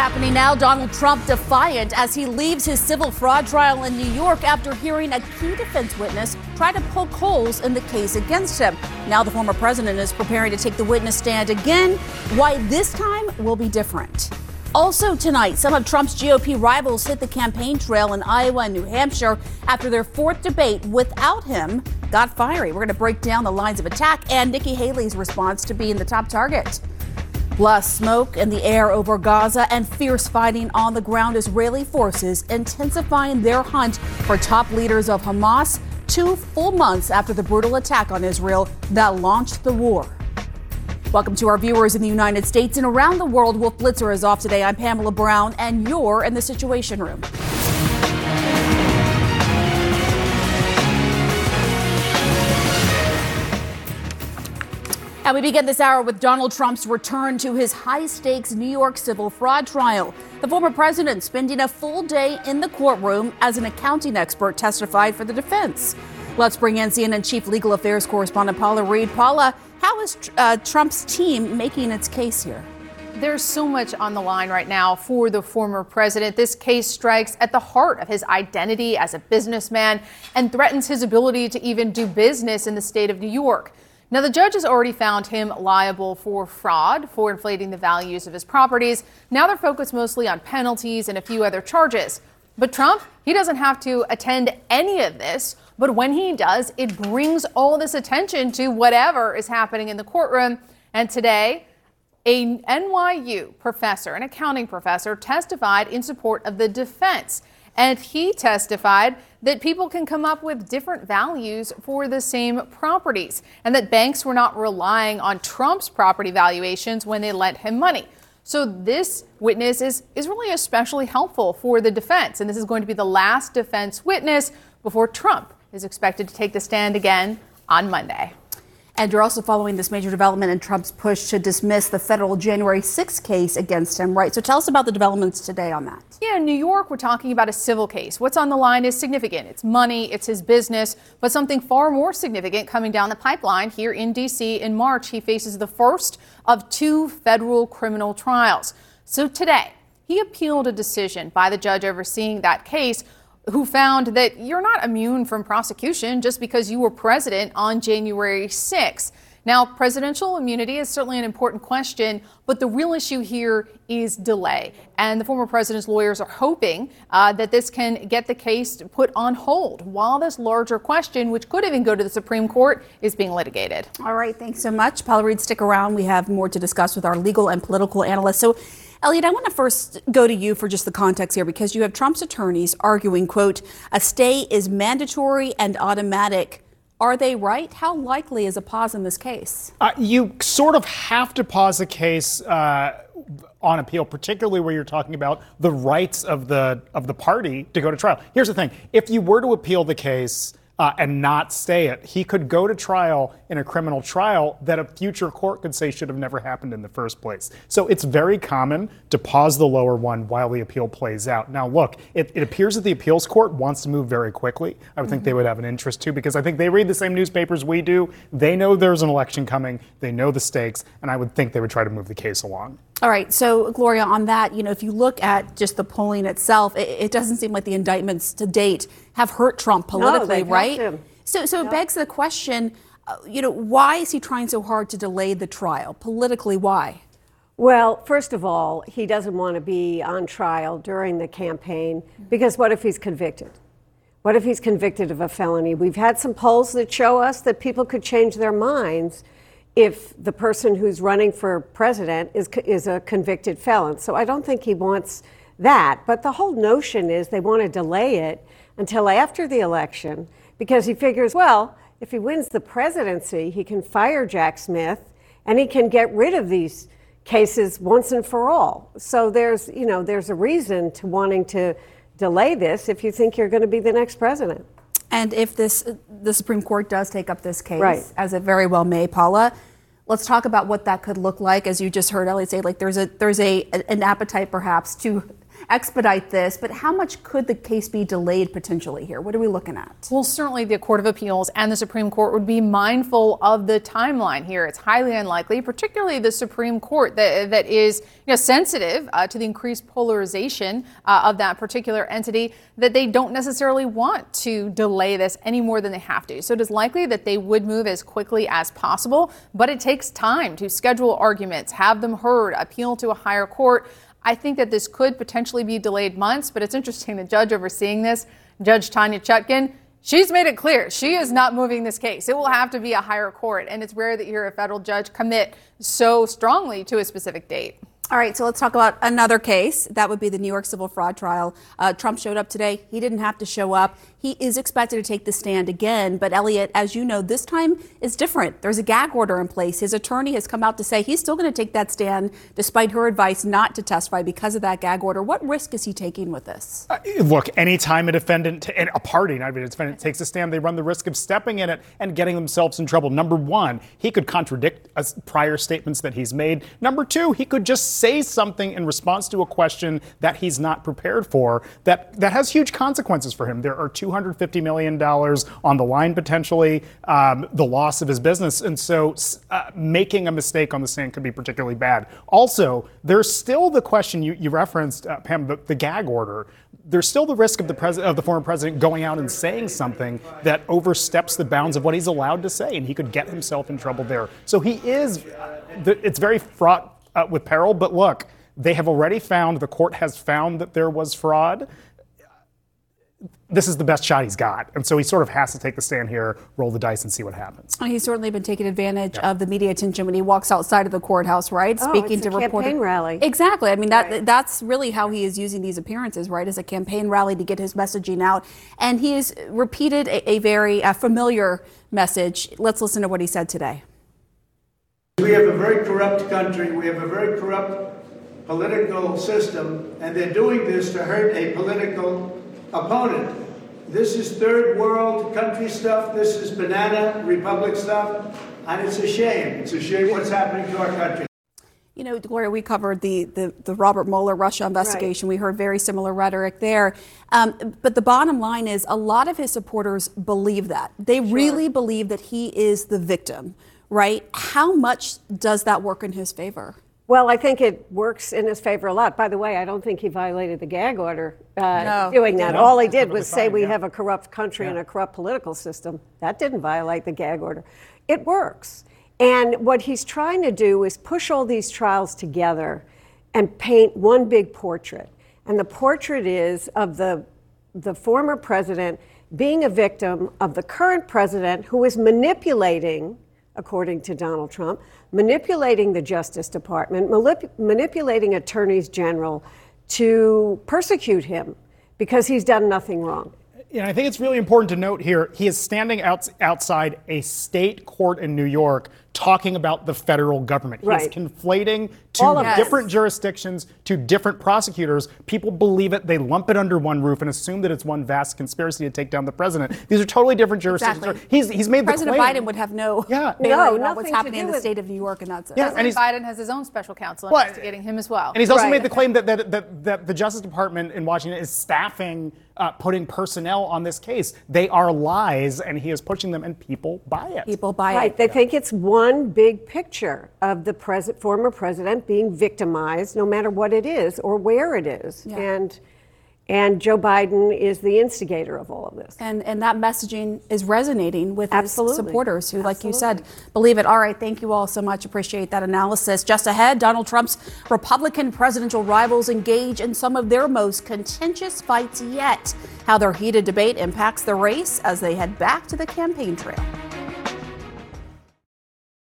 Happening now, Donald Trump defiant as he leaves his civil fraud trial in New York after hearing a key defense witness try to poke holes in the case against him. Now the former president is preparing to take the witness stand again. Why this time will be different. Also tonight, some of Trump's GOP rivals hit the campaign trail in Iowa and New Hampshire after their fourth debate without him got fiery. We're going to break down the lines of attack and Nikki Haley's response to being the top target. Plus, smoke in the air over Gaza and fierce fighting on the ground. Israeli forces intensifying their hunt for top leaders of Hamas two full months after the brutal attack on Israel that launched the war. Welcome to our viewers in the United States and around the world. Wolf Blitzer is off today. I'm Pamela Brown, and you're in the Situation Room. And we begin this hour with Donald Trump's return to his high stakes New York civil fraud trial. The former president spending a full day in the courtroom as an accounting expert testified for the defense. Let's bring in CNN Chief Legal Affairs Correspondent Paula Reed. Paula, how is uh, Trump's team making its case here? There's so much on the line right now for the former president. This case strikes at the heart of his identity as a businessman and threatens his ability to even do business in the state of New York. Now, the judge has already found him liable for fraud, for inflating the values of his properties. Now they're focused mostly on penalties and a few other charges. But Trump, he doesn't have to attend any of this. But when he does, it brings all this attention to whatever is happening in the courtroom. And today, a NYU professor, an accounting professor, testified in support of the defense. And he testified that people can come up with different values for the same properties and that banks were not relying on Trump's property valuations when they lent him money. So this witness is, is really especially helpful for the defense. And this is going to be the last defense witness before Trump is expected to take the stand again on Monday. And you're also following this major development in Trump's push to dismiss the federal January 6 case against him, right? So tell us about the developments today on that. Yeah, in New York, we're talking about a civil case. What's on the line is significant. It's money, it's his business, but something far more significant coming down the pipeline here in D.C. in March. He faces the first of two federal criminal trials. So today, he appealed a decision by the judge overseeing that case who found that you're not immune from prosecution just because you were president on January 6th. Now, presidential immunity is certainly an important question, but the real issue here is delay. And the former president's lawyers are hoping uh, that this can get the case put on hold while this larger question, which could even go to the Supreme Court, is being litigated. All right, thanks so much. Paula Reed, stick around. We have more to discuss with our legal and political analysts. So, Elliot, I want to first go to you for just the context here because you have Trump's attorneys arguing, quote, a stay is mandatory and automatic. Are they right? How likely is a pause in this case? Uh, you sort of have to pause a case uh, on appeal, particularly where you're talking about the rights of the of the party to go to trial. Here's the thing: if you were to appeal the case uh, and not stay it. He could go to trial in a criminal trial that a future court could say should have never happened in the first place. So it's very common to pause the lower one while the appeal plays out. Now, look, it, it appears that the appeals court wants to move very quickly. I would mm-hmm. think they would have an interest too, because I think they read the same newspapers we do. They know there's an election coming, they know the stakes, and I would think they would try to move the case along. All right. So, Gloria, on that, you know, if you look at just the polling itself, it, it doesn't seem like the indictments to date have hurt Trump politically, no, right? So, so it begs the question, uh, you know, why is he trying so hard to delay the trial? Politically, why? Well, first of all, he doesn't want to be on trial during the campaign because what if he's convicted? What if he's convicted of a felony? We've had some polls that show us that people could change their minds if the person who's running for president is, is a convicted felon. So I don't think he wants that. But the whole notion is they want to delay it until after the election because he figures, well, If he wins the presidency, he can fire Jack Smith and he can get rid of these cases once and for all. So there's, you know, there's a reason to wanting to delay this if you think you're going to be the next president. And if this the Supreme Court does take up this case, right. as it very well may, Paula, let's talk about what that could look like. As you just heard Elliot say, like there's a there's a an appetite perhaps to expedite this, but how much could the case be delayed potentially here? What are we looking at? Well, certainly the Court of Appeals and the Supreme Court would be mindful of the timeline here. It's highly unlikely, particularly the Supreme Court that, that is you know, sensitive uh, to the increased polarization uh, of that particular entity, that they don't necessarily want to delay this any more than they have to. So it is likely that they would move as quickly as possible, but it takes time to schedule arguments, have them heard, appeal to a higher court. I think that this could potentially be delayed months, but it's interesting the judge overseeing this, Judge Tanya Chutkan, she's made it clear she is not moving this case. It will have to be a higher court, and it's rare that you hear a federal judge commit so strongly to a specific date. All right, so let's talk about another case. That would be the New York civil fraud trial. Uh, Trump showed up today. He didn't have to show up. He is expected to take the stand again. But, Elliot, as you know, this time is different. There's a gag order in place. His attorney has come out to say he's still going to take that stand despite her advice not to testify because of that gag order. What risk is he taking with this? Uh, look, anytime a defendant, a party, not even a defendant, takes a stand, they run the risk of stepping in it and getting themselves in trouble. Number one, he could contradict prior statements that he's made. Number two, he could just say something in response to a question that he's not prepared for that, that has huge consequences for him. There are $250 million on the line potentially, um, the loss of his business. And so uh, making a mistake on the stand could be particularly bad. Also, there's still the question you, you referenced, uh, Pam, the, the gag order there's still the risk of the president of the former president going out and saying something that oversteps the bounds of what he's allowed to say, and he could get himself in trouble there. So he is. It's very fraught uh, with peril. But look, they have already found, the court has found that there was fraud. This is the best shot he's got. And so he sort of has to take the stand here, roll the dice, and see what happens. He's certainly been taking advantage yeah. of the media attention when he walks outside of the courthouse, right? Oh, Speaking to reporters. campaign rally. Exactly. I mean, that right. that's really how he is using these appearances, right? As a campaign rally to get his messaging out. And he has repeated a, a very uh, familiar message. Let's listen to what he said today. We have a very corrupt country. We have a very corrupt political system, and they're doing this to hurt a political opponent. This is third world country stuff. This is banana republic stuff, and it's a shame. It's a shame what's happening to our country. You know, Gloria, we covered the, the, the Robert Mueller Russia investigation. Right. We heard very similar rhetoric there. Um, but the bottom line is a lot of his supporters believe that. They sure. really believe that he is the victim right? How much does that work in his favor? Well, I think it works in his favor a lot. By the way, I don't think he violated the gag order uh, no. doing that. No, All he did was say we yeah. have a corrupt country yeah. and a corrupt political system. That didn't violate the gag order. It works. And what he's trying to do is push all these trials together and paint one big portrait. And the portrait is of the, the former president being a victim of the current president who is manipulating according to Donald Trump, manipulating the Justice Department, manip- manipulating attorneys general to persecute him because he's done nothing wrong. Yeah, I think it's really important to note here he is standing out, outside a state court in New York talking about the federal government. Right. He's conflating two Yes. different jurisdictions to different prosecutors. People believe it, they lump it under one roof and assume that it's one vast conspiracy to take down the president. These are totally different jurisdictions. Exactly. He's, he's made President the claim. Biden would have no Yeah. No, nothing what's to happening do in the with- state of New York and that's it. Yeah, and President he's- Biden has his own special counsel Well, investigating him as well. And he's also Right. made the claim that, that, that, that the Justice Department in Washington is staffing, uh, putting personnel on this case. They are lies, and he is pushing them, and people buy it. People buy Right. it. They think it's one big picture of the pres- former president being victimized, no matter what it is or where it is. Yeah. And and Joe Biden is the instigator of all of this. And, and that messaging is resonating with Absolutely. his supporters who, like you said, believe it. All right, thank you all so much. Appreciate that analysis. Just ahead, Donald Trump's Republican presidential rivals engage in some of their most contentious fights yet. How their heated debate impacts the race as they head back to the campaign trail.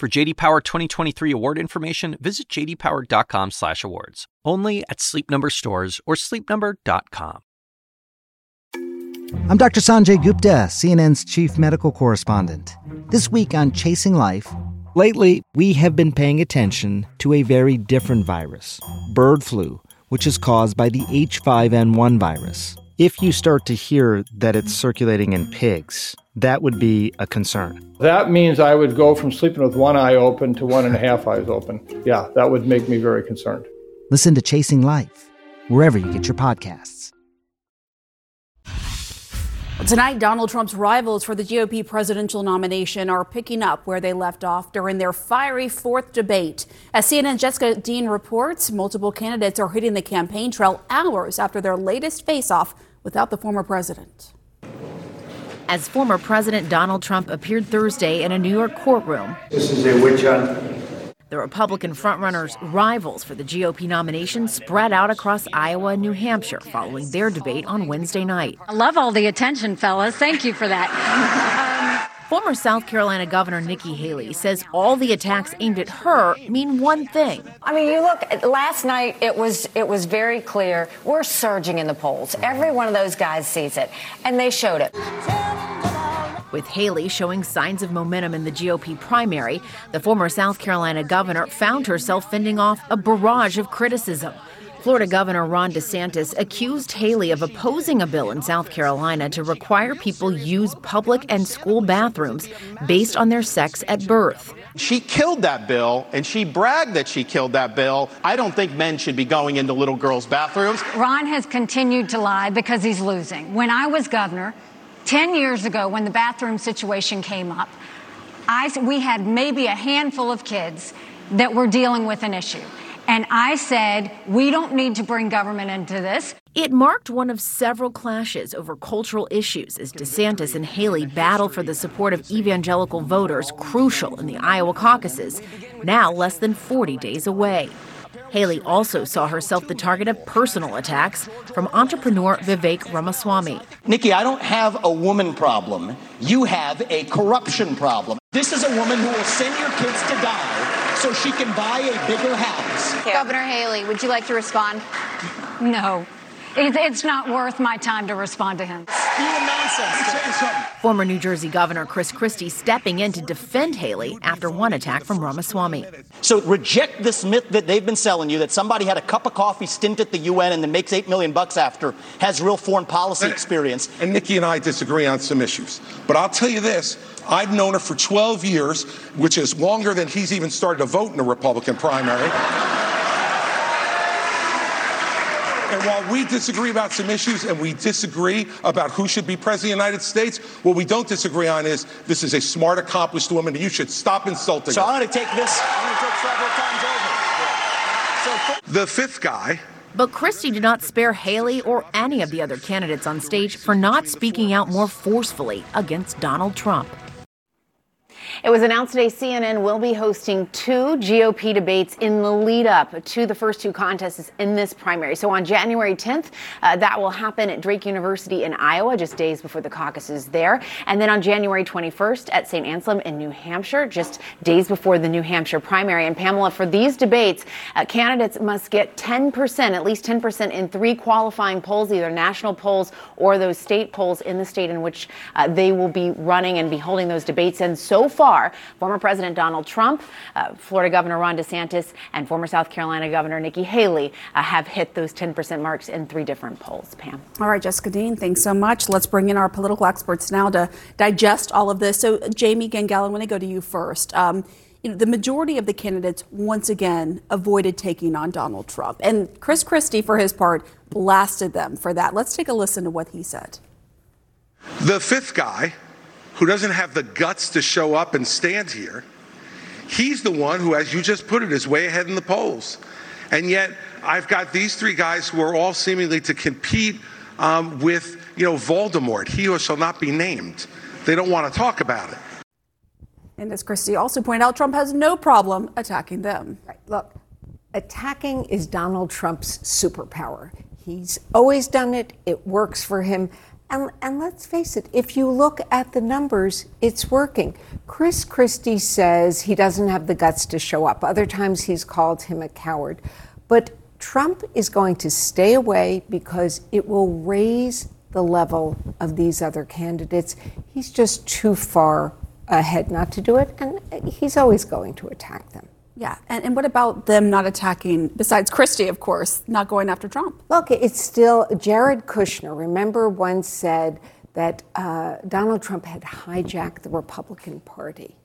For JD Power 2023 award information, visit jdpower.com/awards. Only at Sleep Number stores or sleepnumber.com. I'm Dr. Sanjay Gupta, CNN's chief medical correspondent. This week on Chasing Life, lately we have been paying attention to a very different virus, bird flu, which is caused by the H5N1 virus. If you start to hear that it's circulating in pigs, that would be a concern. That means I would go from sleeping with one eye open to one and a half eyes open. Yeah, that would make me very concerned. Listen to Chasing Life, wherever you get your podcasts. Tonight, Donald Trump's rivals for the GOP presidential nomination are picking up where they left off during their fiery fourth debate. As CNN's Jessica Dean reports, multiple candidates are hitting the campaign trail hours after their latest face-off without the former president. As former President Donald Trump appeared Thursday in a New York courtroom, This is a witch hunt. the Republican frontrunners' rivals for the GOP nomination spread out across Iowa and New Hampshire following their debate on Wednesday night. I love all the attention, fellas. Thank you for that. Former South Carolina Governor Nikki Haley says all the attacks aimed at her mean one thing. I mean, you look last night. It was it was very clear. We're surging in the polls. Every one of those guys sees it, and they showed it. With Haley showing signs of momentum in the GOP primary, the former South Carolina governor found herself fending off a barrage of criticism. Florida Governor Ron DeSantis accused Haley of opposing a bill in South Carolina to require people use public and school bathrooms based on their sex at birth. She killed that bill and she bragged that she killed that bill. I don't think men should be going into little girls' bathrooms. Ron has continued to lie because he's losing. When I was governor, 10 years ago, when the bathroom situation came up, I, we had maybe a handful of kids that were dealing with an issue. And I said, we don't need to bring government into this. It marked one of several clashes over cultural issues as DeSantis and Haley battle for the support of evangelical voters crucial in the Iowa caucuses, now less than 40 days away. Haley also saw herself the target of personal attacks from entrepreneur Vivek Ramaswamy. Nikki, I don't have a woman problem. You have a corruption problem. This is a woman who will send your kids to die so she can buy a bigger house. Governor Haley, would you like to respond? No. It, it's not worth my time to respond to him. Former New Jersey Governor Chris Christie stepping in to defend Haley after one attack from Ramaswamy. So reject this myth that they've been selling you that somebody had a cup of coffee stint at the UN and then makes 8 million bucks after has real foreign policy experience. And Nikki and I disagree on some issues. But I'll tell you this I've known her for 12 years, which is longer than he's even started to vote in a Republican primary. And while we disagree about some issues and we disagree about who should be president of the United States, what we don't disagree on is this is a smart, accomplished woman. and You should stop insulting So her. So I'm going to take this. I'm going to take several times over. So The fifth guy. But Christie did not spare Haley or any of the other candidates on stage for not speaking out more forcefully against Donald Trump. It was announced today CNN will be hosting two GOP debates in the lead up to the first two contests in this primary. So on January 10th, uh, that will happen at Drake University in Iowa, just days before the caucuses there. And then on January 21st at St. Anselm in New Hampshire, just days before the New Hampshire primary. And Pamela, for these debates, uh, candidates must get 10%, at least 10% in three qualifying polls, either national polls or those state polls in the state in which uh, they will be running and be holding those debates. And so far, former President Donald Trump, uh, Florida Governor Ron DeSantis, and former South Carolina Governor Nikki Haley uh, have hit those 10% marks in three different polls. Pam. All right, Jessica Dean, thanks so much. Let's bring in our political experts now to digest all of this. So, Jamie Gangel, I'm going to go to you first. Um, you know, the majority of the candidates once again avoided taking on Donald Trump. And Chris Christie, for his part, blasted them for that. Let's take a listen to what he said. The fifth guy, who doesn't have the guts to show up and stand here, he's the one who, as you just put it, is way ahead in the polls. And yet, I've got these three guys who are all seemingly to compete um, with, you know, Voldemort, he who shall not be named. They don't want to talk about it. And as Christie also pointed out, Trump has no problem attacking them. Right. Look, attacking is Donald Trump's superpower. He's always done it, it works for him. And, and let's face it, if you look at the numbers, it's working. Chris Christie says he doesn't have the guts to show up. Other times he's called him a coward. But Trump is going to stay away because it will raise the level of these other candidates. He's just too far ahead not to do it, and he's always going to attack them. Yeah, and, and what about them not attacking, besides Christie, of course, not going after Trump? Look, it's still, Jared Kushner, remember, once said that uh, Donald Trump had hijacked the Republican Party.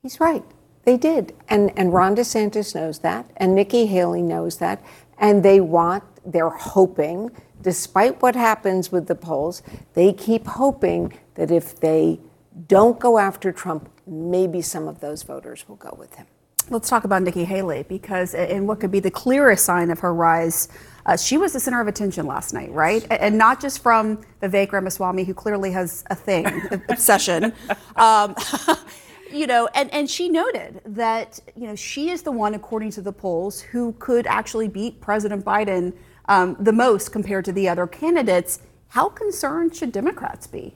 He's right. They did. And, and Ron DeSantis knows that, and Nikki Haley knows that, and they want, they're hoping, despite what happens with the polls, they keep hoping that if they don't go after Trump, maybe some of those voters will go with him. Let's talk about Nikki Haley because, in what could be the clearest sign of her rise, uh, she was the center of attention last night, right? And not just from Vivek Ramaswamy, who clearly has a thing, obsession. Um, you know, and, and she noted that, you know, she is the one, according to the polls, who could actually beat President Biden um, the most compared to the other candidates. How concerned should Democrats be?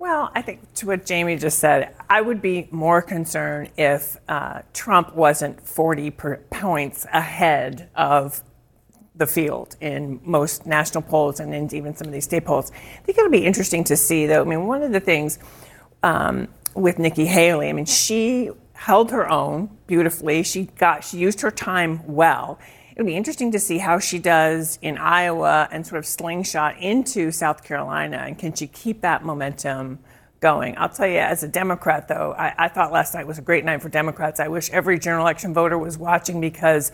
Well, I think to what Jamie just said, I would be more concerned if uh, Trump wasn't 40 points ahead of the field in most national polls and in even some of these state polls. I think it'll be interesting to see, though. I mean, one of the things um, with Nikki Haley, I mean, she held her own beautifully. She got she used her time well. It'll be interesting to see how she does in Iowa and sort of slingshot into South Carolina. And can she keep that momentum going? I'll tell you, as a Democrat, though, I, I thought last night was a great night for Democrats. I wish every general election voter was watching because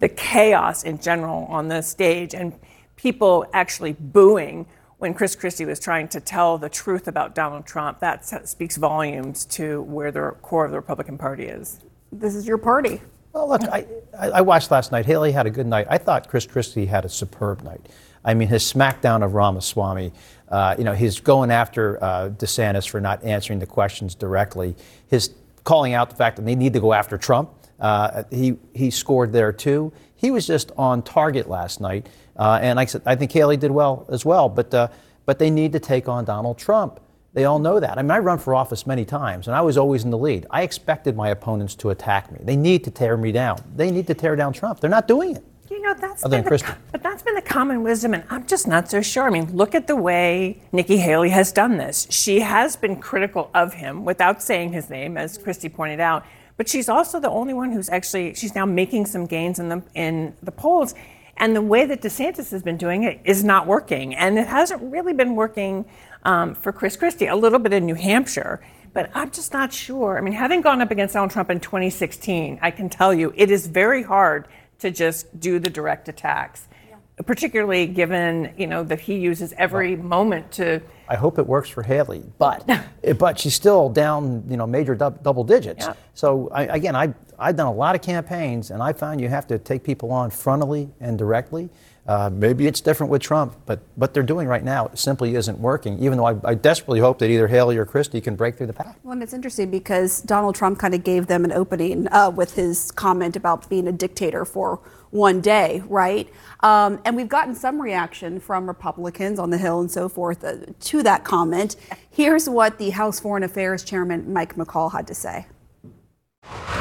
the chaos in general on the stage and people actually booing when Chris Christie was trying to tell the truth about Donald Trump, that speaks volumes to where the core of the Republican Party is. This is your party. Well, look, I, I watched last night. Haley had a good night. I thought Chris Christie had a superb night. I mean, his smackdown of Ramaswamy, uh, you know, his going after uh, DeSantis for not answering the questions directly, his calling out the fact that they need to go after Trump. Uh, he, he scored there too. He was just on target last night. Uh, and I said, I think Haley did well as well. But, uh, but they need to take on Donald Trump. They all know that. I mean, I run for office many times, and I was always in the lead. I expected my opponents to attack me. They need to tear me down. They need to tear down Trump. They're not doing it. You know, that's been the, but that's been the common wisdom, and I'm just not so sure. I mean, look at the way Nikki Haley has done this. She has been critical of him without saying his name, as Christie pointed out. But she's also the only one who's actually she's now making some gains in the in the polls. And the way that DeSantis has been doing it is not working, and it hasn't really been working um, for Chris Christie, a little bit in New Hampshire. But I'm just not sure. I mean, having gone up against Donald Trump in 2016, I can tell you it is very hard to just do the direct attacks, yeah. particularly given you know that he uses every well, moment to. I hope it works for Haley, but but she's still down you know major du- double digits. Yeah. So I, again, I I've done a lot of campaigns, and I found you have to take people on frontally and directly. Uh, maybe it's different with Trump, but what they're doing right now simply isn't working, even though I, I, desperately hope that either Haley or Christie can break through the pack. Well, and it's interesting because Donald Trump kind of gave them an opening uh, with his comment about being a dictator for one day, right? Um, and we've gotten some reaction from Republicans on the Hill and so forth uh, to that comment. Here's what the House Foreign Affairs Chairman Mike McCaul had to say.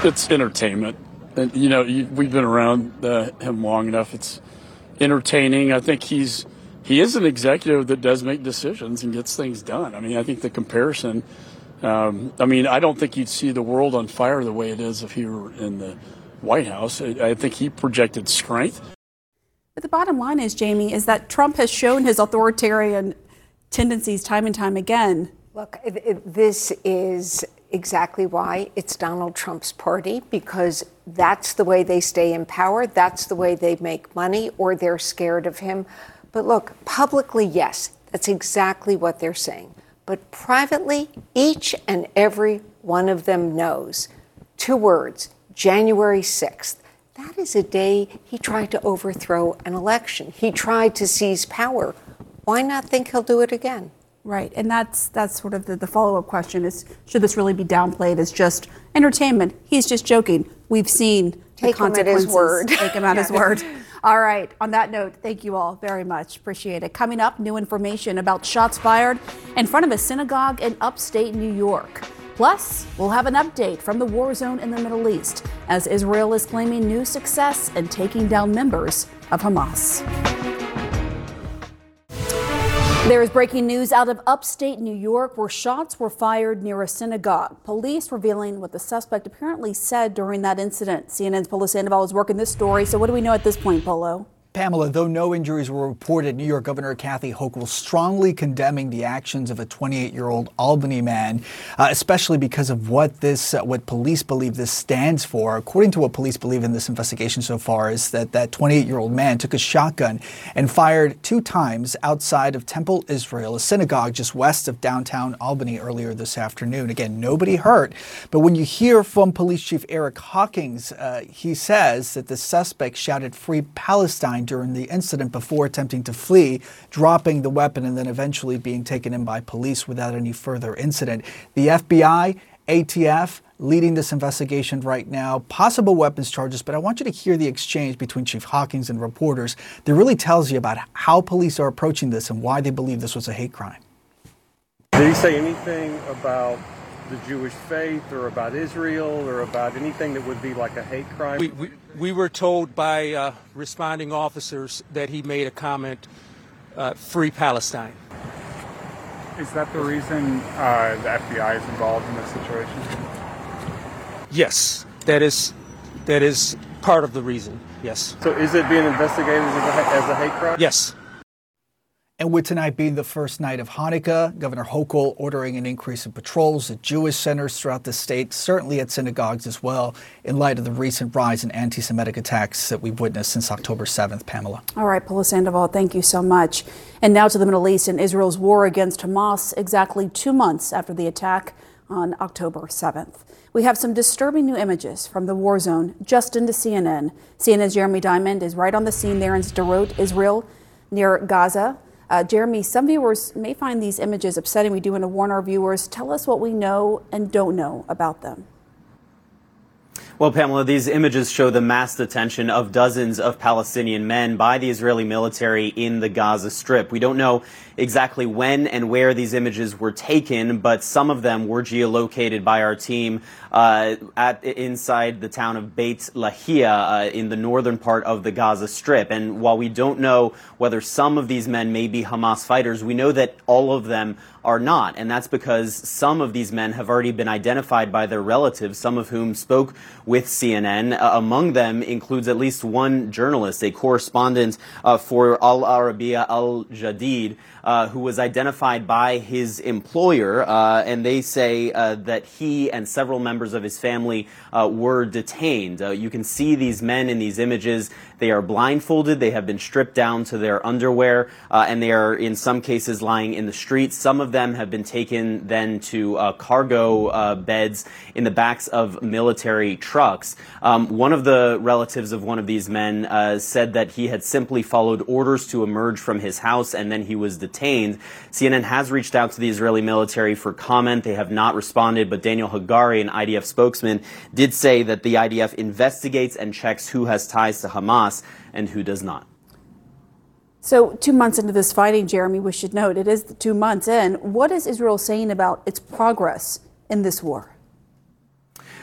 It's entertainment. And, you know, you, we've been around uh, him long enough. It's entertaining. I think he's he is an executive that does make decisions and gets things done. I mean, I think the comparison. Um, I mean, I don't think you'd see the world on fire the way it is if he were in the White House. I, I think he projected strength. But the bottom line is, Jamie, is that Trump has shown his authoritarian tendencies time and time again. Look, it, it, this is exactly why it's Donald Trump's party, because that's the way they stay in power, that's the way they make money, or they're scared of him. But look, publicly, yes, that's exactly what they're saying. But privately, each and every one of them knows two words January 6th. That is a day he tried to overthrow an election. He tried to seize power. Why not think he'll do it again? Right, and that's that's sort of the, the follow up question: is should this really be downplayed as just entertainment? He's just joking. We've seen Take the him at his word. Take him at his word. All right. On that note, thank you all very much. Appreciate it. Coming up, new information about shots fired in front of a synagogue in upstate New York. Plus, we'll have an update from the war zone in the Middle East as Israel is claiming new success in taking down members of Hamas. There is breaking news out of upstate New York where shots were fired near a synagogue. Police revealing what the suspect apparently said during that incident. CNN's Polo Sandoval is working this story. So, what do we know at this point, Polo? Pamela, though no injuries were reported, New York Governor Kathy Hochul strongly condemning the actions of a 28-year-old Albany man, uh, especially because of what this, uh, what police believe this stands for. According to what police believe in this investigation so far, is that that 28-year-old man took a shotgun and fired two times outside of Temple Israel, a synagogue just west of downtown Albany earlier this afternoon. Again, nobody hurt, but when you hear from Police Chief Eric Hawkins, uh, he says that the suspect shouted "Free Palestine." During the incident before attempting to flee, dropping the weapon and then eventually being taken in by police without any further incident. The FBI, ATF, leading this investigation right now, possible weapons charges, but I want you to hear the exchange between Chief Hawkins and reporters that really tells you about how police are approaching this and why they believe this was a hate crime. Did he say anything about the Jewish faith or about Israel or about anything that would be like a hate crime? We, we, we were told by uh, responding officers that he made a comment, uh, free Palestine. Is that the reason uh, the FBI is involved in this situation? Yes, that is, that is part of the reason, yes. So is it being investigated as a, as a hate crime? Yes. And with tonight being the first night of Hanukkah, Governor Hochul ordering an increase in patrols at Jewish centers throughout the state, certainly at synagogues as well, in light of the recent rise in anti Semitic attacks that we've witnessed since October 7th. Pamela. All right, Polo Sandoval, thank you so much. And now to the Middle East and Israel's war against Hamas, exactly two months after the attack on October 7th. We have some disturbing new images from the war zone just into CNN. CNN's Jeremy Diamond is right on the scene there in Sderot, Israel, near Gaza. Uh, Jeremy, some viewers may find these images upsetting. We do want to warn our viewers. Tell us what we know and don't know about them. Well, Pamela, these images show the mass detention of dozens of Palestinian men by the Israeli military in the Gaza Strip. We don't know exactly when and where these images were taken, but some of them were geolocated by our team uh, at inside the town of Beit Lahia uh, in the northern part of the Gaza Strip. And while we don't know whether some of these men may be Hamas fighters, we know that all of them are not. And that's because some of these men have already been identified by their relatives, some of whom spoke with CNN. Uh, among them includes at least one journalist, a correspondent uh, for Al Arabiya Al Jadid. Uh, who was identified by his employer, uh, and they say uh, that he and several members of his family uh, were detained. Uh, you can see these men in these images. They are blindfolded, they have been stripped down to their underwear, and they are in some cases lying in the streets. Some of them have been taken then to cargo beds in the backs of military trucks. Um, one of the relatives of one of these men said that he had simply followed orders to emerge from his house and then he was detained CNN has reached out to the Israeli military for comment. They have not responded, but Daniel Hagari, an IDF spokesman, did say that the IDF investigates and checks who has ties to Hamas and who does not. So, two months into this fighting, Jeremy, we should note it is two months in. What is Israel saying about its progress in this war?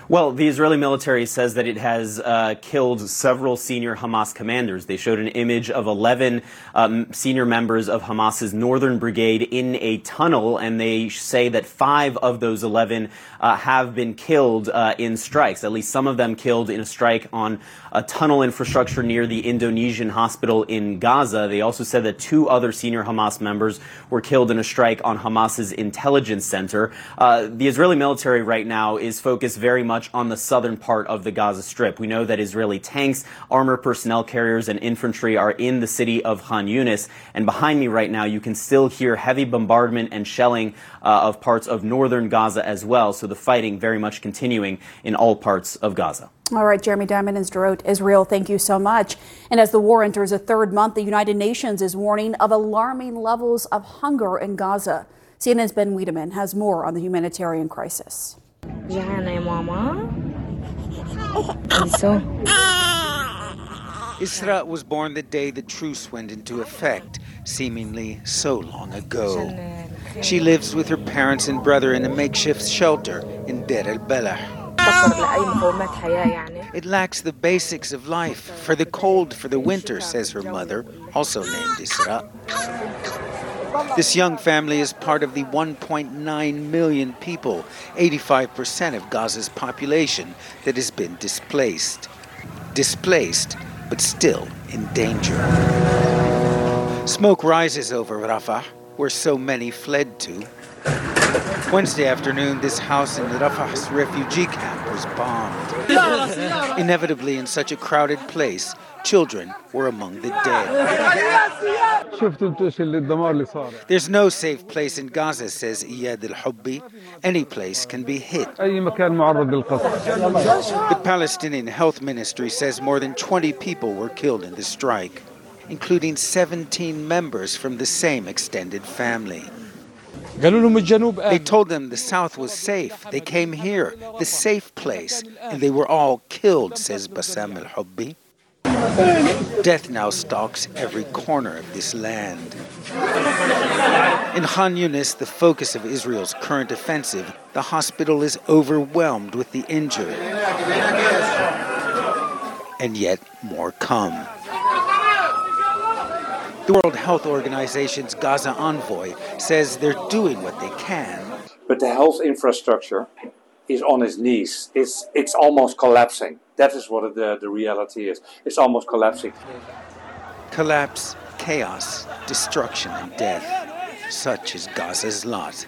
Well, the Israeli military says that it has uh, killed several senior Hamas commanders. They showed an image of 11 um, senior members of Hamas's Northern Brigade in a tunnel, and they say that five of those 11 uh, have been killed uh, in strikes, at least some of them killed in a strike on a tunnel infrastructure near the Indonesian hospital in Gaza. They also said that two other senior Hamas members were killed in a strike on Hamas's intelligence center. Uh, the Israeli military right now is focused very much much on the southern part of the Gaza Strip. We know that Israeli tanks, armor personnel carriers, and infantry are in the city of Khan Yunis. And behind me right now, you can still hear heavy bombardment and shelling uh, of parts of northern Gaza as well. So the fighting very much continuing in all parts of Gaza. All right, Jeremy Diamond in Sderot, Israel, thank you so much. And as the war enters a third month, the United Nations is warning of alarming levels of hunger in Gaza. CNN's Ben Wedeman has more on the humanitarian crisis. Oh. Isra was born the day the truce went into effect, seemingly so long ago. She lives with her parents and brother in a makeshift shelter in Deir el Belah. It lacks the basics of life, for the cold, for the winter, says her mother, also named Isra. This young family is part of the 1.9 million people, 85% of Gaza's population, that has been displaced. Displaced, but still in danger. Smoke rises over Rafah, where so many fled to. Wednesday afternoon, this house in Rafah's refugee camp was bombed. Inevitably, in such a crowded place, children were among the dead. There's no safe place in Gaza, says Iyad al Hubbi. Any place can be hit. The Palestinian Health Ministry says more than 20 people were killed in the strike, including 17 members from the same extended family. They told them the South was safe. They came here, the safe place, and they were all killed, says Bassam al Hubbi. Death now stalks every corner of this land. In Khan Yunis, the focus of Israel's current offensive, the hospital is overwhelmed with the injured. And yet, more come. The World Health Organization's Gaza envoy says they're doing what they can. But the health infrastructure is on his knees. It's, it's almost collapsing. That is what the, the reality is. It's almost collapsing. Collapse, chaos, destruction, and death. Such is Gaza's lot.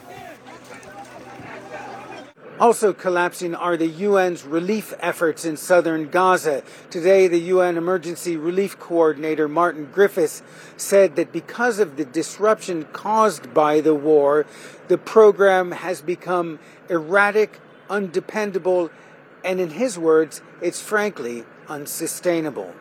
Also collapsing are the UN's relief efforts in southern Gaza. Today, the UN Emergency Relief Coordinator Martin Griffiths said that because of the disruption caused by the war, the program has become erratic, undependable, and in his words, it's frankly unsustainable.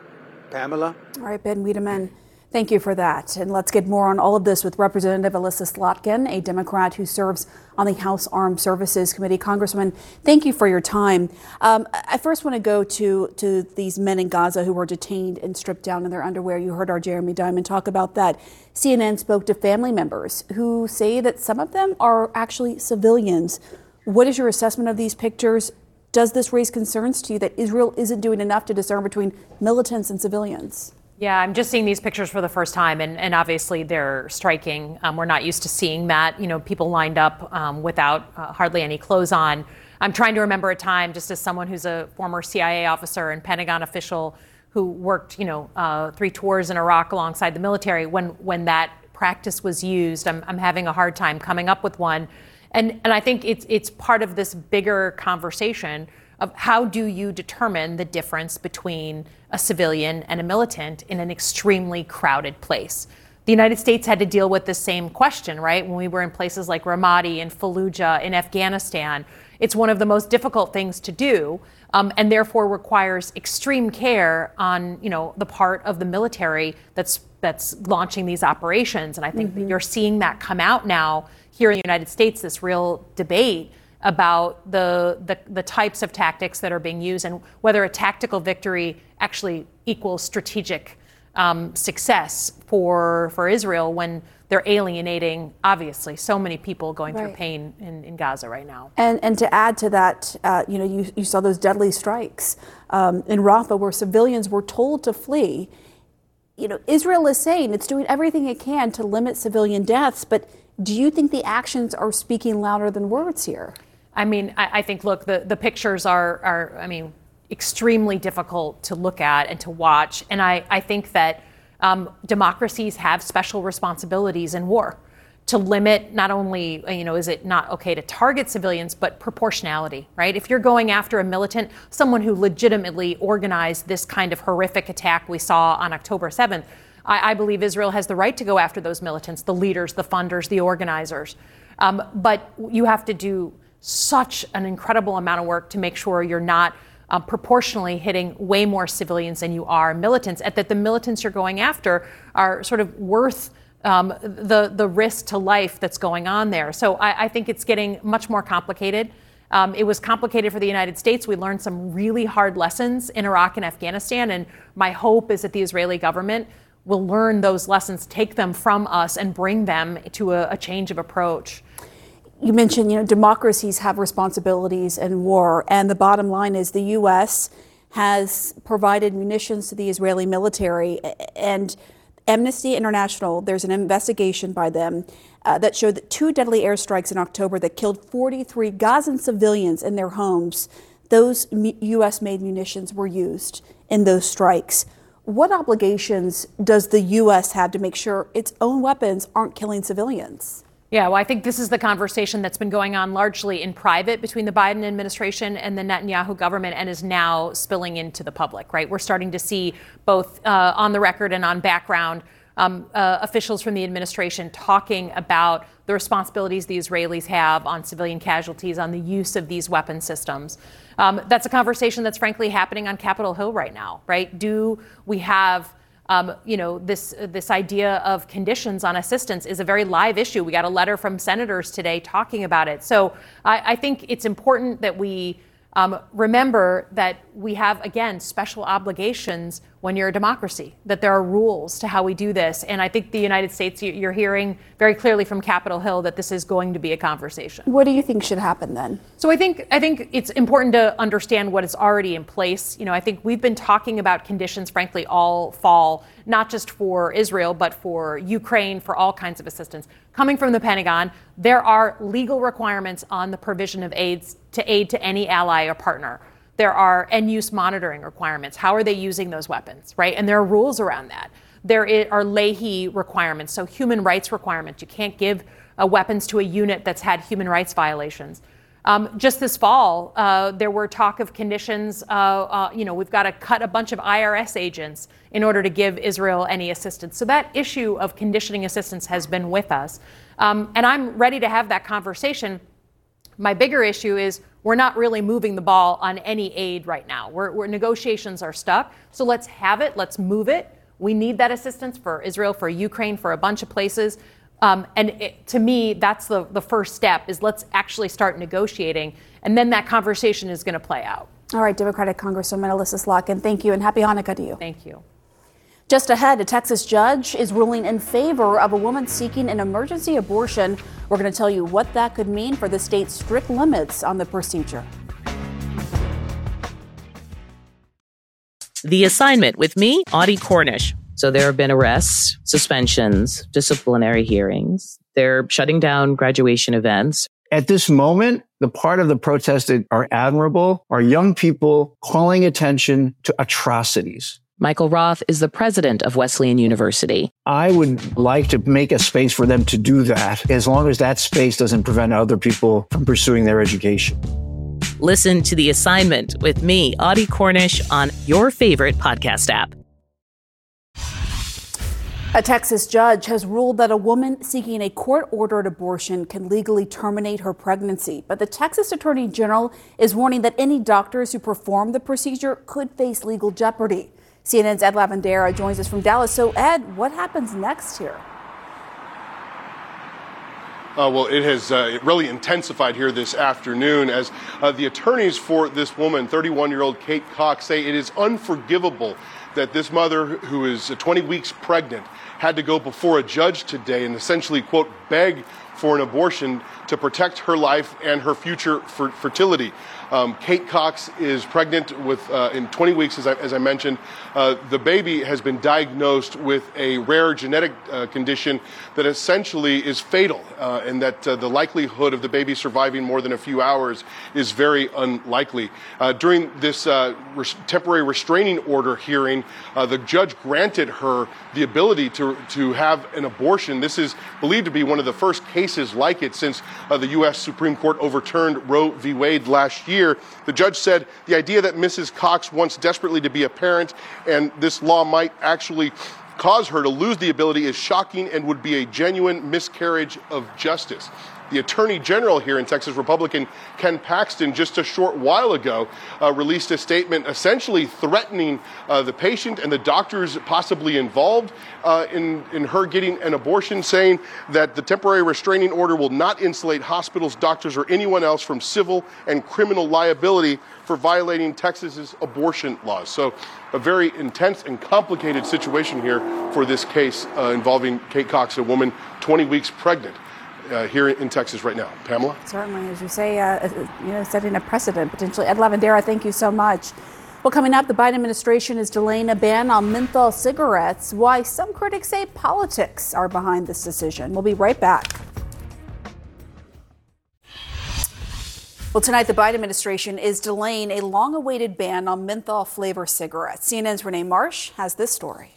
Pamela? All right, Ben Wedeman. Thank you for that. And let's get more on all of this with Representative Alyssa Slotkin, a Democrat who serves on the House Armed Services Committee. Congressman, thank you for your time. Um, I first want to go to, to these men in Gaza who were detained and stripped down in their underwear. You heard our Jeremy Diamond talk about that. CNN spoke to family members who say that some of them are actually civilians. What is your assessment of these pictures? Does this raise concerns to you that Israel isn't doing enough to discern between militants and civilians? Yeah, I'm just seeing these pictures for the first time, and, and obviously they're striking. Um, we're not used to seeing that. You know, people lined up um, without uh, hardly any clothes on. I'm trying to remember a time, just as someone who's a former CIA officer and Pentagon official who worked, you know, uh, three tours in Iraq alongside the military, when when that practice was used. I'm, I'm having a hard time coming up with one, and and I think it's it's part of this bigger conversation of how do you determine the difference between a civilian and a militant in an extremely crowded place. The United States had to deal with the same question, right? When we were in places like Ramadi and Fallujah in Afghanistan, it's one of the most difficult things to do, um, and therefore requires extreme care on, you know, the part of the military that's that's launching these operations. And I think mm-hmm. you're seeing that come out now here in the United States. This real debate about the, the, the, types of tactics that are being used and whether a tactical victory actually equals strategic um, success for for Israel when they're alienating, obviously, so many people going through pain in, in Gaza right now. And, and to add to that, uh, you know, you, you saw those deadly strikes um, in Rafah where civilians were told to flee. You know, Israel is saying it's doing everything it can to limit civilian deaths, but do you think the actions are speaking louder than words here? I mean, I, I think, look, the, the pictures are, are, I mean, extremely difficult to look at and to watch. And I, I think that um, democracies have special responsibilities in war to limit not only, you know, is it not okay to target civilians, but proportionality, right? If you're going after a militant, someone who legitimately organized this kind of horrific attack we saw on October 7th, I, I believe Israel has the right to go after those militants, the leaders, the funders, the organizers. Um, but you have to do such an incredible amount of work to make sure you're not uh, proportionally hitting way more civilians than you are militants, and that the militants you're going after are sort of worth um, the the risk to life that's going on there. So I, I think it's getting much more complicated. Um, it was complicated for the United States. We learned some really hard lessons in Iraq and Afghanistan, and my hope is that the Israeli government will learn those lessons, take them from us, and bring them to a, a change of approach. You mentioned, you know, democracies have responsibilities in war, and the bottom line is the U.S. has provided munitions to the Israeli military, and Amnesty International, there's an investigation by them uh, that showed that two deadly airstrikes in October that killed 43 Gazan civilians in their homes, those U.S. made munitions were used in those strikes. What obligations does the U.S. have to make sure its own weapons aren't killing civilians? Yeah, well, I think this is the conversation that's been going on largely in private between the Biden administration and the Netanyahu government and is now spilling into the public, right? We're starting to see both uh, on the record and on background um, uh, officials from the administration talking about the responsibilities the Israelis have on civilian casualties, on the use of these weapon systems. Um, that's a conversation that's frankly happening on Capitol Hill right now, right? Do we have um, you know, this this idea of conditions on assistance is a very live issue. We got a letter from senators today talking about it. So I, I think it's important that we um, remember that we have again special obligations when you're a democracy. That there are rules to how we do this, and I think the United States. You're hearing very clearly from Capitol Hill that this is going to be a conversation. What do you think should happen then? So I think I think it's important to understand what is already in place. You know, I think we've been talking about conditions, frankly, all fall, not just for Israel, but for Ukraine, for all kinds of assistance. Coming from the Pentagon, there are legal requirements on the provision of aids to aid to any ally or partner. There are end use monitoring requirements. How are they using those weapons, right? And there are rules around that. There are Leahy requirements, so human rights requirements. You can't give uh, weapons to a unit that's had human rights violations. Um, just this fall, uh, there were talk of conditions. Uh, uh, you know, we've got to cut a bunch of IRS agents in order to give Israel any assistance. So that issue of conditioning assistance has been with us, um, and I'm ready to have that conversation. My bigger issue is we're not really moving the ball on any aid right now. We're, we're, negotiations are stuck. So let's have it. Let's move it. We need that assistance for Israel, for Ukraine, for a bunch of places. Um, and it, to me, that's the, the first step is let's actually start negotiating. And then that conversation is going to play out. All right, Democratic Congresswoman Elissa Slotkin, thank you and happy Hanukkah to you. Thank you. Just ahead, a Texas judge is ruling in favor of a woman seeking an emergency abortion. We're going to tell you what that could mean for the state's strict limits on the procedure. The assignment with me, Audie Cornish. So there have been arrests, suspensions, disciplinary hearings. They're shutting down graduation events. At this moment, the part of the protest that are admirable are young people calling attention to atrocities. Michael Roth is the president of Wesleyan University. I would like to make a space for them to do that as long as that space doesn't prevent other people from pursuing their education. Listen to The Assignment with me, Audie Cornish, on your favorite podcast app. A Texas judge has ruled that a woman seeking a court ordered abortion can legally terminate her pregnancy. But the Texas Attorney General is warning that any doctors who perform the procedure could face legal jeopardy. CNN's Ed Lavandera joins us from Dallas. So, Ed, what happens next here? Uh, well, it has uh, really intensified here this afternoon as uh, the attorneys for this woman, 31 year old Kate Cox, say it is unforgivable that this mother, who is 20 weeks pregnant, had to go before a judge today and essentially, quote, beg for an abortion to protect her life and her future fertility. Um, Kate Cox is pregnant with uh, in 20 weeks, as I, as I mentioned. Uh, the baby has been diagnosed with a rare genetic uh, condition that essentially is fatal, uh, and that uh, the likelihood of the baby surviving more than a few hours is very unlikely. Uh, during this res- temporary restraining order hearing, the judge granted her the ability to to have an abortion. This is believed to be one of the first cases like it since the U.S. Supreme Court overturned Roe v. Wade last year year, the judge said the idea that Mrs. Cox wants desperately to be a parent and this law might actually cause her to lose the ability is shocking and would be a genuine miscarriage of justice. The Attorney General here in Texas, Republican Ken Paxton, just a short while ago, uh, released a statement essentially threatening uh, the patient and the doctors possibly involved uh, in, in her getting an abortion, saying that the temporary restraining order will not insulate hospitals, doctors, or anyone else from civil and criminal liability for violating Texas's abortion laws. So, a very intense and complicated situation here for this case uh, involving Kate Cox, a woman 20 weeks pregnant uh, here in Texas right now. Pamela? Certainly, as you say, uh, uh, you know, setting a precedent potentially. Ed Lavandera, thank you so much. Well, coming up, the Biden administration is delaying a ban on menthol cigarettes. Why some critics say politics are behind this decision. We'll be right back. Well, tonight, the Biden administration is delaying a long awaited ban on menthol flavor cigarettes. CNN's Rene Marsh has this story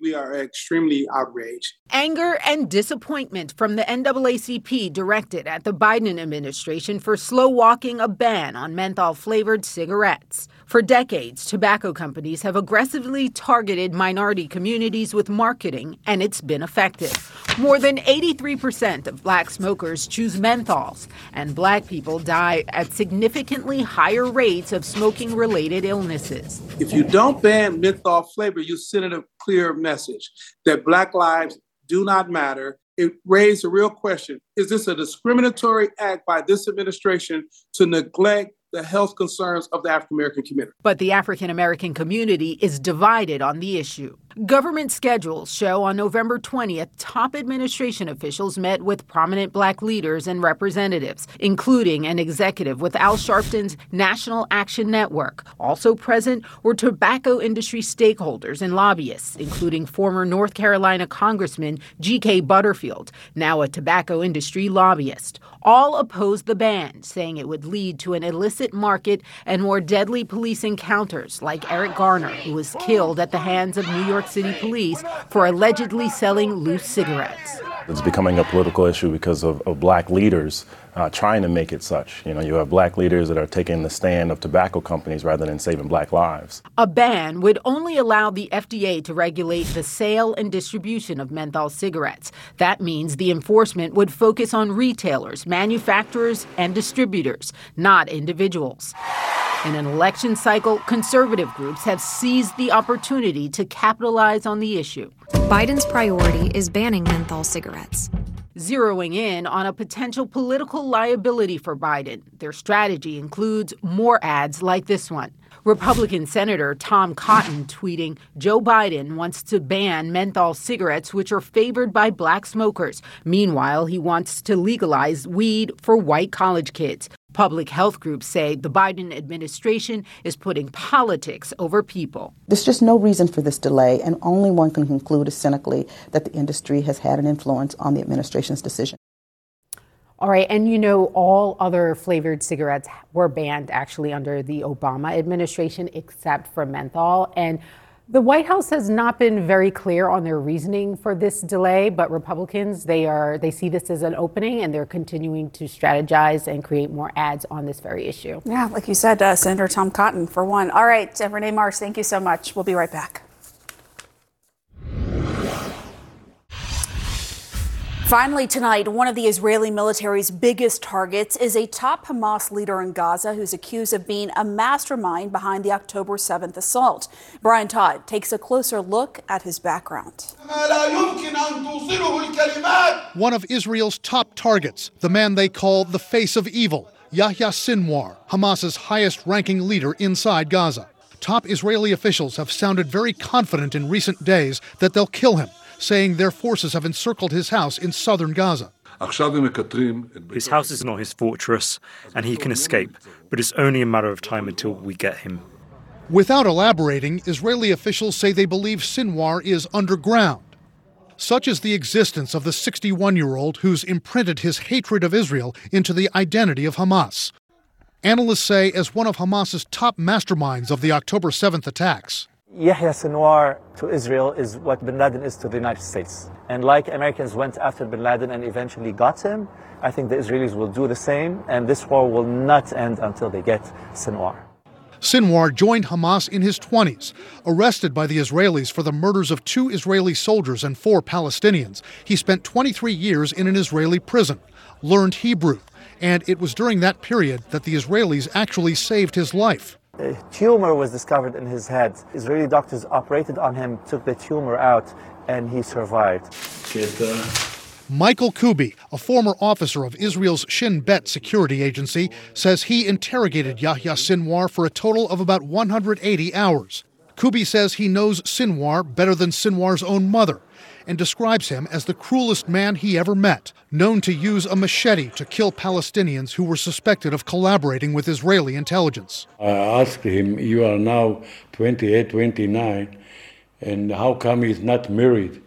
we are extremely outraged. Anger and disappointment from the NAACP directed at the Biden administration for slow walking a ban on menthol flavored cigarettes. For decades, tobacco companies have aggressively targeted minority communities with marketing, and it's been effective. More than 83% of black smokers choose menthols, and black people die at significantly higher rates of smoking related illnesses. If you don't ban menthol flavor, you send a clear message that black lives do not matter it raised a real question. Is this a discriminatory act by this administration to neglect the health concerns of the African American community. But the African American community is divided on the issue. Government schedules show on November 20th, top administration officials met with prominent black leaders and representatives, including an executive with Al Sharpton's National Action Network. Also present were tobacco industry stakeholders and lobbyists, including former North Carolina Congressman G.K. Butterfield, now a tobacco industry lobbyist. All opposed the ban, saying it would lead to an illicit market and more deadly police encounters, like Eric Garner, who was killed at the hands of New York City police for allegedly selling loose cigarettes. It's becoming a political issue because of, of black leaders uh, trying to make it such. You know, you have black leaders that are taking the stand of tobacco companies rather than saving black lives. A ban would only allow the FDA to regulate the sale and distribution of menthol cigarettes. That means the enforcement would focus on retailers, manufacturers, and distributors, not individuals. In an election cycle, conservative groups have seized the opportunity to capitalize on the issue. Biden's priority is banning menthol cigarettes zeroing in on a potential political liability for Biden. Their strategy includes more ads like this one. Republican Senator Tom Cotton tweeting Joe Biden wants to ban menthol cigarettes, which are favored by black smokers. Meanwhile, he wants to legalize weed for white college kids. Public health groups say the Biden administration is putting politics over people. There's just no reason for this delay, and only one can conclude cynically that the industry has had an influence on the administration's decision. All right, and you know, all other flavored cigarettes were banned actually under the Obama administration except for menthol. And the White House has not been very clear on their reasoning for this delay, but Republicans they are they see this as an opening and they're continuing to strategize and create more ads on this very issue. Yeah, like you said, uh, Senator Tom Cotton for one. All right, Rene Marsh, thank you so much. We'll be right back. Finally, tonight, one of the Israeli military's biggest targets is a top Hamas leader in Gaza who's accused of being a mastermind behind the October 7th assault. Brian Todd takes a closer look at his background. One of Israel's top targets, the man they call the face of evil, Yahya Sinwar, Hamas's highest ranking leader inside Gaza. top Israeli officials have sounded very confident in recent days that they'll kill him, saying their forces have encircled his house in southern Gaza. His house is not his fortress, and he can escape, but it's only a matter of time until we get him. Without elaborating, Israeli officials say they believe Sinwar is underground. Such is the existence of the 61 year old who's imprinted his hatred of Israel into the identity of Hamas. Analysts say, as one of Hamas's top masterminds of the October 7th attacks. Yahya Sinwar to Israel is what bin Laden is to the United States. And like Americans went after bin Laden and eventually got him, I think the Israelis will do the same, and this war will not end until they get Sinwar. Sinwar joined Hamas in his 20s. Arrested by the Israelis for the murders of two Israeli soldiers and four Palestinians, he spent 23 years in an Israeli prison, learned Hebrew, and it was during that period that the Israelis actually saved his life. A tumor was discovered in his head. Israeli doctors operated on him, took the tumor out, and he survived. Uh, Michael Koubi, a former officer of Israel's Shin Bet security agency, says he interrogated Yahya Sinwar for a total of about 180 hours. Koubi says he knows Sinwar better than Sinwar's own mother and describes him as the cruelest man he ever met, known to use a machete to kill Palestinians who were suspected of collaborating with Israeli intelligence. I asked him, You are now 28, 29, and how come he's not married?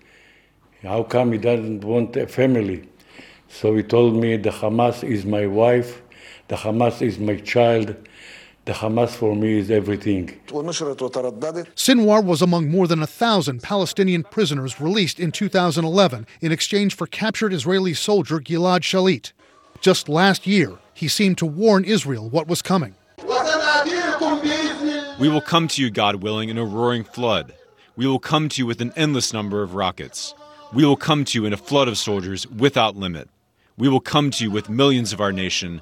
How come he doesn't want a family? So he told me the Hamas is my wife, the Hamas is my child, the Hamas for me is everything. Sinwar was among more than a thousand Palestinian prisoners released in 2011 in exchange for captured Israeli soldier Gilad Shalit. Just last year, he seemed to warn Israel what was coming. We will come to you, God willing, in a roaring flood. We will come to you with an endless number of rockets. We will come to you in a flood of soldiers without limit. We will come to you with millions of our nation.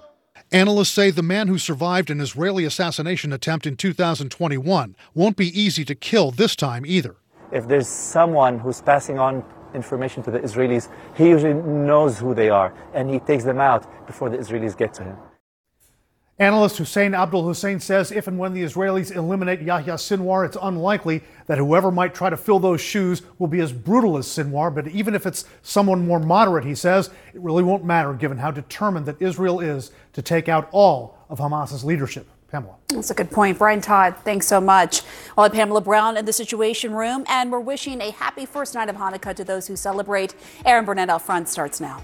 Analysts say the man who survived an Israeli assassination attempt in 2021 won't be easy to kill this time either. If there's someone who's passing on information to the Israelis, he usually knows who they are, and he takes them out before the Israelis get to him. Analyst Hussein Abdul Hussein says if and when the Israelis eliminate Yahya Sinwar, it's unlikely that whoever might try to fill those shoes will be as brutal as Sinwar. But even if it's someone more moderate, he says, it really won't matter given how determined that Israel is to take out all of Hamas's leadership. Pamela. That's a good point. Brian Todd, thanks so much. Well, I'm Pamela Brown in the Situation Room, and we're wishing a happy first night of Hanukkah to those who celebrate. Erin Burnett out front starts now.